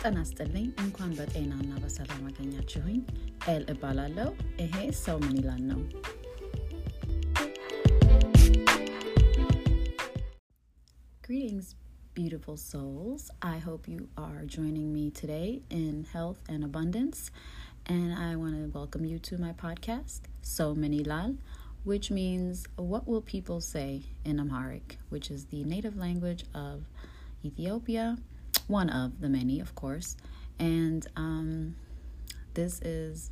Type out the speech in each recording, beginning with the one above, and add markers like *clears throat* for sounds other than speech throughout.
ጤና ይስጥልኝ። እንኳን በጤናና በሰላም አገኛችሁኝ። ኤል እባላለሁ። ይሄ ሰው ምን ይላል ነው። Greetings, beautiful souls. I hope you are joining me today in health and abundance. And I want to welcome you to my podcast, So Many Lal, which means What Will People Say in Amharic, which is the native language of Ethiopia, one of the many, of course. And um, this is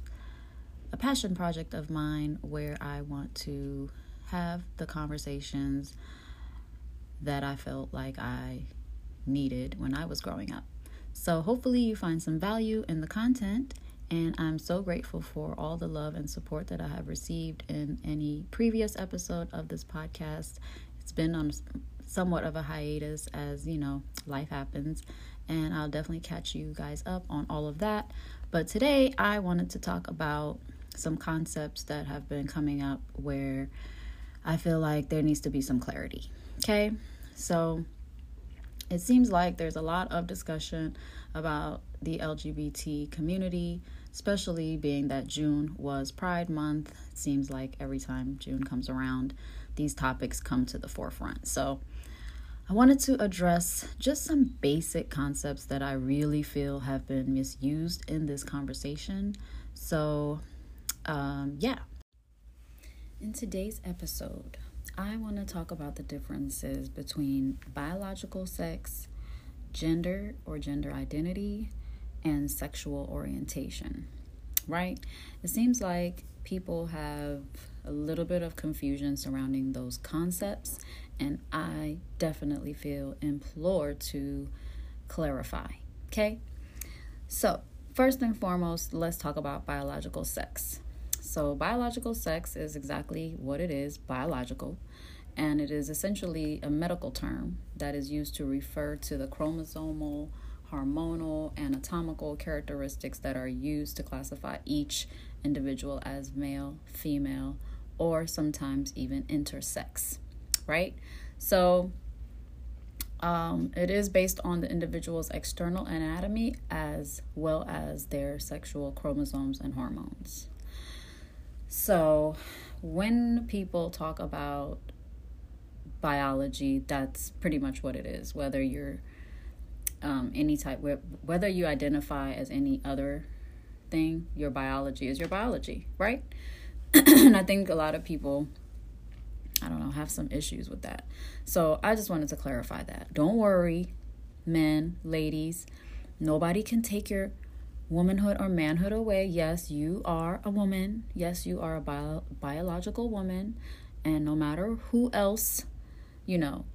a passion project of mine where I want to have the conversations that I felt like I needed when I was growing up. So, hopefully, you find some value in the content. And I'm so grateful for all the love and support that I have received in any previous episode of this podcast. It's been on somewhat of a hiatus as, you know, life happens. And I'll definitely catch you guys up on all of that. But today, I wanted to talk about some concepts that have been coming up where I feel like there needs to be some clarity. Okay, so it seems like there's a lot of discussion about the LGBT community, especially being that June was Pride Month. It seems like every time June comes around, these topics come to the forefront. So I wanted to address just some basic concepts that I really feel have been misused in this conversation. So, um, yeah. In today's episode, I want to talk about the differences between biological sex, gender or gender identity, and sexual orientation, right? It seems like people have a little bit of confusion surrounding those concepts, and I definitely feel implored to clarify, okay? So, first and foremost, let's talk about biological sex. So, biological sex is exactly what it is biological, and it is essentially a medical term that is used to refer to the chromosomal, hormonal, anatomical characteristics that are used to classify each individual as male, female, or sometimes even intersex, right? So, um, it is based on the individual's external anatomy as well as their sexual chromosomes and hormones. So, when people talk about biology, that's pretty much what it is. Whether you're um, any type, whether you identify as any other thing, your biology is your biology, right? *clears throat* and I think a lot of people, I don't know, have some issues with that. So I just wanted to clarify that. Don't worry, men, ladies, nobody can take your womanhood or manhood away. Yes, you are a woman. Yes, you are a bio- biological woman. And no matter who else, you know,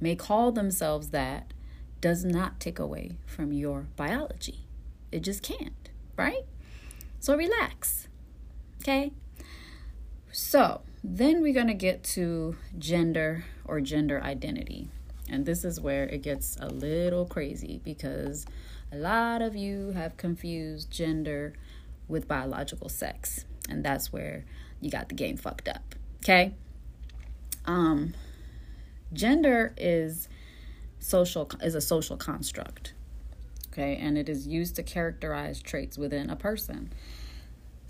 may call themselves that, does not take away from your biology. It just can't, right? So relax. Okay? So, then we're going to get to gender or gender identity. And this is where it gets a little crazy because a lot of you have confused gender with biological sex. And that's where you got the game fucked up. Okay? Um gender is social is a social construct. Okay? And it is used to characterize traits within a person.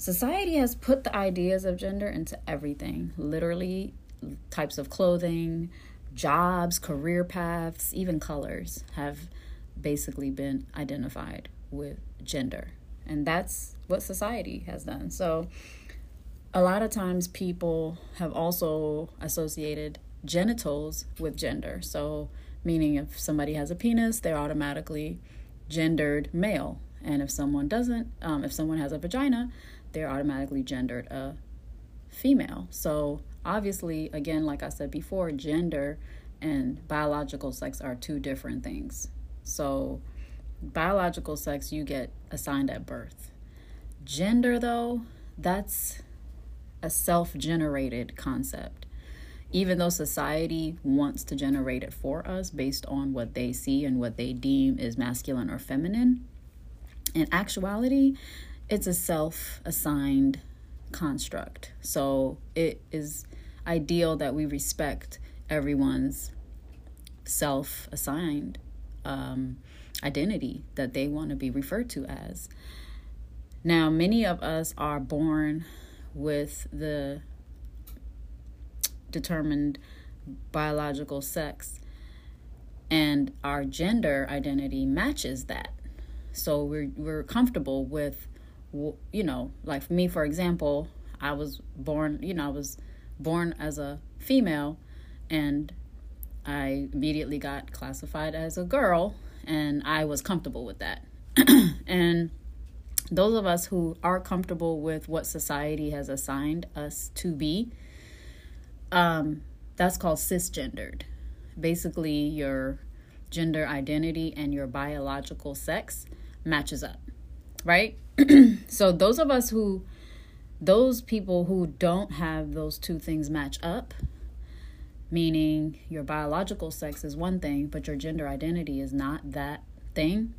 Society has put the ideas of gender into everything, literally types of clothing, jobs, career paths, even colors have basically been identified with gender. And that's what society has done. So, a lot of times people have also associated genitals with gender. So, meaning if somebody has a penis, they're automatically gendered male. And if someone doesn't, um, if someone has a vagina, they're automatically gendered a female. So, obviously, again, like I said before, gender and biological sex are two different things. So, biological sex you get assigned at birth. Gender, though, that's a self generated concept. Even though society wants to generate it for us based on what they see and what they deem is masculine or feminine, in actuality, it's a self assigned construct. So, it is ideal that we respect everyone's self assigned um, identity that they want to be referred to as. Now, many of us are born with the determined biological sex, and our gender identity matches that. So we're we're comfortable with, you know, like me, for example, I was born, you know, I was born as a female, and I immediately got classified as a girl, and I was comfortable with that. *clears throat* and those of us who are comfortable with what society has assigned us to be, um, that's called cisgendered. Basically, your gender identity and your biological sex matches up, right? *clears throat* so, those of us who, those people who don't have those two things match up, meaning your biological sex is one thing, but your gender identity is not that thing,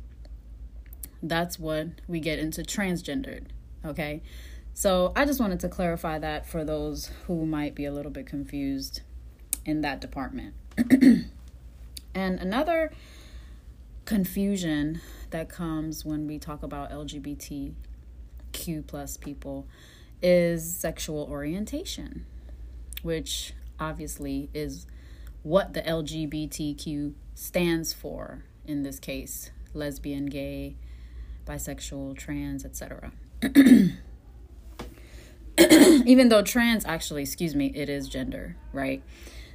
that's what we get into transgendered. Okay. So I just wanted to clarify that for those who might be a little bit confused in that department. *clears throat* and another confusion that comes when we talk about LGBTQ plus people is sexual orientation, which obviously is what the LGBTQ stands for in this case lesbian, gay, bisexual, trans, etc. *clears throat* Even though trans actually, excuse me, it is gender, right?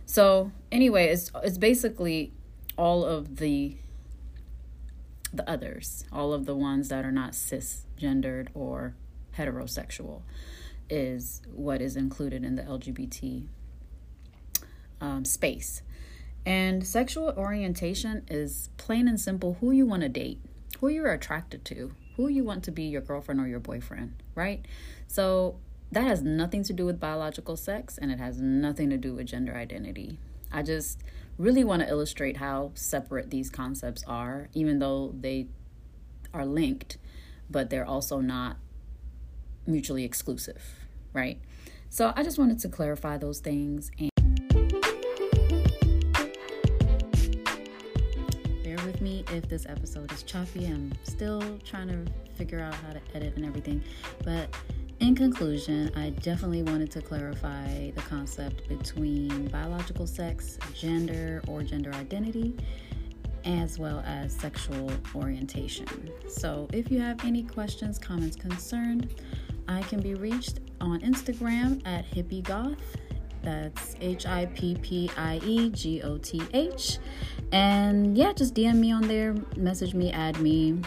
So anyway, it's it's basically all of the the others, all of the ones that are not cisgendered or heterosexual, is what is included in the LGBT um, space. And sexual orientation is plain and simple who you want to date who you're attracted to, who you want to be your girlfriend or your boyfriend, right? So that has nothing to do with biological sex and it has nothing to do with gender identity. I just really want to illustrate how separate these concepts are, even though they are linked, but they're also not mutually exclusive, right? So I just wanted to clarify those things. And bear with me if this episode is choppy. I'm still trying to figure out how to edit and everything. But in conclusion, I definitely wanted to clarify the concept between biological sex, gender, or gender identity, as well as sexual orientation. So if you have any questions, comments, concerns, I can be reached on Instagram at hippiegoth that's H I P P I E G O T H. And yeah, just DM me on there, message me, add me.